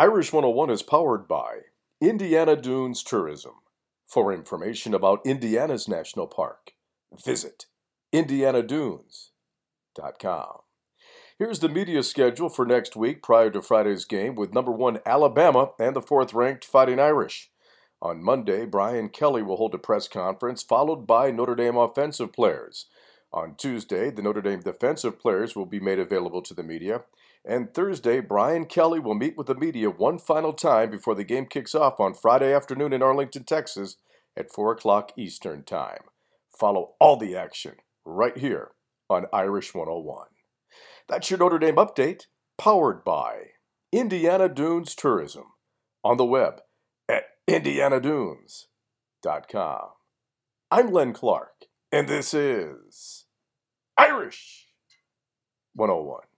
Irish 101 is powered by Indiana Dunes Tourism. For information about Indiana's national park, visit indianadunes.com. Here's the media schedule for next week prior to Friday's game with number one Alabama and the fourth ranked Fighting Irish. On Monday, Brian Kelly will hold a press conference followed by Notre Dame offensive players. On Tuesday, the Notre Dame defensive players will be made available to the media. And Thursday, Brian Kelly will meet with the media one final time before the game kicks off on Friday afternoon in Arlington, Texas at 4 o'clock Eastern Time. Follow all the action right here on Irish 101. That's your Notre Dame update, powered by Indiana Dunes Tourism on the web at indianadunes.com. I'm Len Clark, and this is Irish 101.